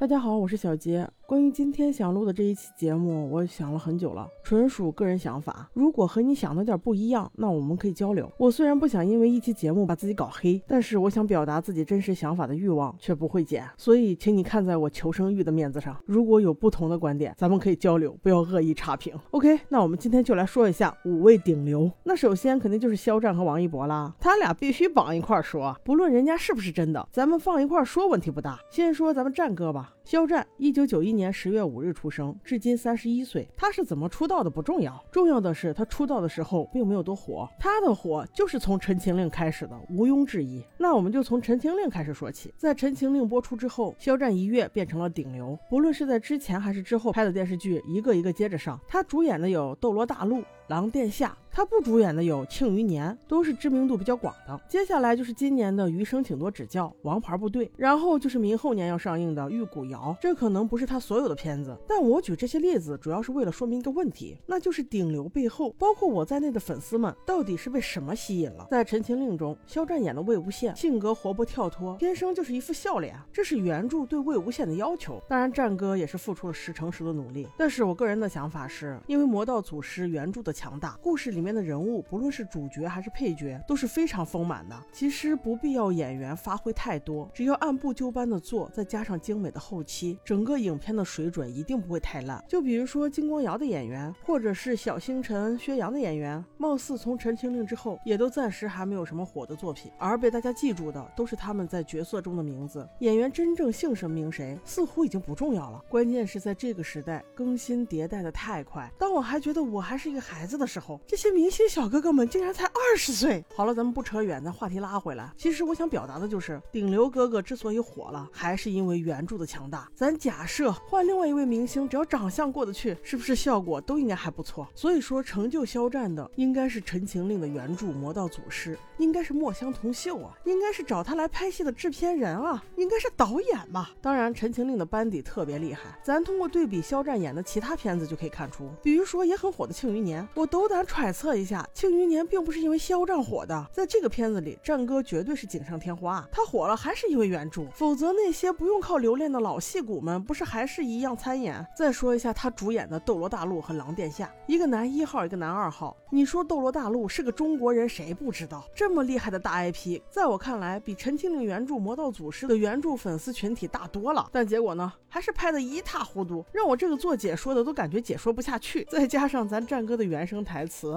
大家好，我是小杰。关于今天想录的这一期节目，我想了很久了，纯属个人想法。如果和你想的有点不一样，那我们可以交流。我虽然不想因为一期节目把自己搞黑，但是我想表达自己真实想法的欲望却不会减。所以，请你看在我求生欲的面子上，如果有不同的观点，咱们可以交流，不要恶意差评。OK，那我们今天就来说一下五位顶流。那首先肯定就是肖战和王一博啦，他俩必须绑一块说，不论人家是不是真的，咱们放一块说问题不大。先说咱们战哥吧。肖战，一九九一年十月五日出生，至今三十一岁。他是怎么出道的不重要，重要的是他出道的时候并没有多火。他的火就是从《陈情令》开始的，毋庸置疑。那我们就从《陈情令》开始说起。在《陈情令》播出之后，肖战一跃变成了顶流，不论是在之前还是之后拍的电视剧，一个一个接着上。他主演的有《斗罗大陆》。狼殿下，他不主演的有《庆余年》，都是知名度比较广的。接下来就是今年的《余生，请多指教》《王牌部队》，然后就是明后年要上映的《玉骨遥》。这可能不是他所有的片子，但我举这些例子主要是为了说明一个问题，那就是顶流背后，包括我在内的粉丝们，到底是被什么吸引了？在《陈情令》中，肖战演的魏无羡，性格活泼跳脱，天生就是一副笑脸，这是原著对魏无羡的要求。当然，战哥也是付出了十成十的努力。但是我个人的想法是，因为《魔道祖师》原著的强大，故事里面的人物，不论是主角还是配角，都是非常丰满的。其实不必要演员发挥太多，只要按部就班的做，再加上精美的后期，整个影片的水准一定不会太烂。就比如说金光瑶的演员，或者是小星辰、薛洋的演员，貌似从《陈情令》之后，也都暂时还没有什么火的作品，而被大家记住的都是他们在角色中的名字。演员真正姓什么名谁，似乎已经不重要了。关键是在这个时代，更新迭代的太快。当我还觉得我还是一个孩子的时候，这些明星小哥哥们竟然才二十岁。好了，咱们不扯远，咱话题拉回来。其实我想表达的就是，顶流哥哥之所以火了，还是因为原著的强大。咱假设换另外一位明星，只要长相过得去，是不是效果都应该还不错？所以说，成就肖战的应该是《陈情令》的原著《魔道祖师》，应该是墨香铜臭啊，应该是找他来拍戏的制片人啊，应该是导演吧。当然，《陈情令》的班底特别厉害，咱通过对比肖战演的其他片子就可以看出，比如说也很火的《庆余年》，我斗胆。揣测一下，《庆余年》并不是因为肖战火的，在这个片子里，战哥绝对是锦上添花。他火了还是因为原著，否则那些不用靠留恋的老戏骨们，不是还是一样参演？再说一下他主演的《斗罗大陆》和《狼殿下》，一个男一号，一个男二号。你说《斗罗大陆》是个中国人，谁不知道？这么厉害的大 IP，在我看来，比《陈情令》原著《魔道祖师》的原著粉丝群体大多了。但结果呢，还是拍的一塌糊涂，让我这个做解说的都感觉解说不下去。再加上咱战哥的原声台词。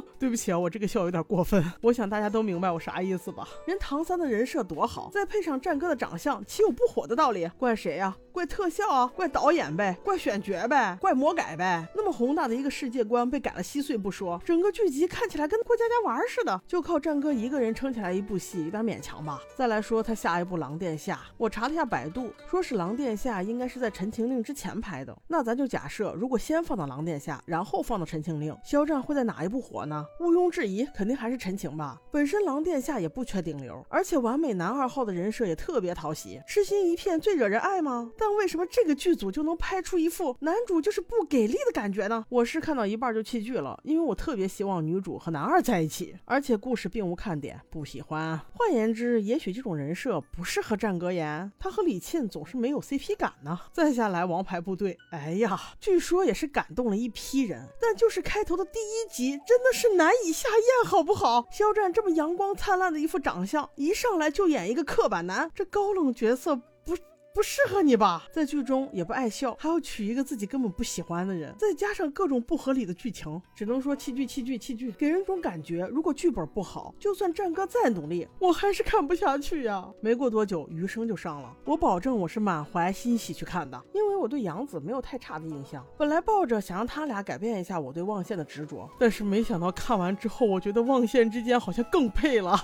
对不起啊，我这个笑有点过分。我想大家都明白我啥意思吧？人唐三的人设多好，再配上战哥的长相，岂有不火的道理？怪谁呀？怪特效啊？怪导演呗？怪选角呗？怪魔改呗？那么宏大的一个世界观被改了稀碎不说，整个剧集看起来跟过家家玩似的，就靠战哥一个人撑起来一部戏，有点勉强吧？再来说他下一部《狼殿下》，我查了一下百度，说是《狼殿下》应该是在《陈情令》之前拍的。那咱就假设，如果先放到《狼殿下》，然后放到《陈情令》，肖战。会在哪一部火呢？毋庸置疑，肯定还是陈情吧。本身狼殿下也不缺顶流，而且完美男二号的人设也特别讨喜，痴心一片最惹人爱吗？但为什么这个剧组就能拍出一副男主就是不给力的感觉呢？我是看到一半就弃剧了，因为我特别希望女主和男二在一起，而且故事并无看点，不喜欢。换言之，也许这种人设不适合战格言，他和李沁总是没有 CP 感呢。再下来王牌部队，哎呀，据说也是感动了一批人，但就是开头的第。一集真的是难以下咽，好不好？肖战这么阳光灿烂的一副长相，一上来就演一个刻板男，这高冷角色不。不适合你吧，在剧中也不爱笑，还要娶一个自己根本不喜欢的人，再加上各种不合理的剧情，只能说弃剧弃剧弃剧，给人一种感觉，如果剧本不好，就算战哥再努力，我还是看不下去呀。没过多久，余生就上了，我保证我是满怀欣喜去看的，因为我对杨紫没有太差的印象，本来抱着想让他俩改变一下我对望线的执着，但是没想到看完之后，我觉得望线之间好像更配了。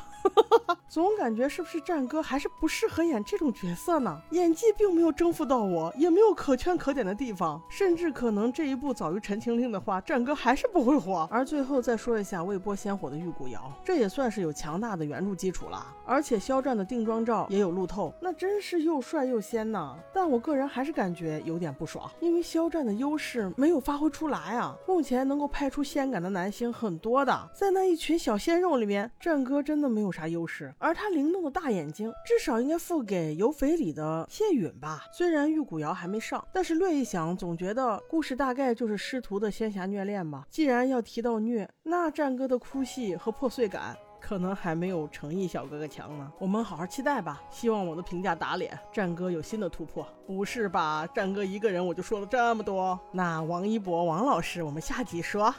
总感觉是不是战哥还是不适合演这种角色呢？演技并没有征服到我，也没有可圈可点的地方，甚至可能这一部早于《陈情令》的话，战哥还是不会火。而最后再说一下未播先火的《玉骨遥》，这也算是有强大的原著基础了。而且肖战的定妆照也有路透，那真是又帅又仙呐。但我个人还是感觉有点不爽，因为肖战的优势没有发挥出来啊。目前能够拍出仙感的男星很多的，在那一群小鲜肉里面，战哥真的没有啥优势。而他灵动的大眼睛，至少应该付给有匪里的谢允吧。虽然玉骨遥还没上，但是略一想，总觉得故事大概就是师徒的仙侠虐恋吧。既然要提到虐，那战歌的哭戏和破碎感。可能还没有诚意小哥哥强呢，我们好好期待吧。希望我的评价打脸，战哥有新的突破。不是吧，战哥一个人我就说了这么多？那王一博王老师，我们下集说。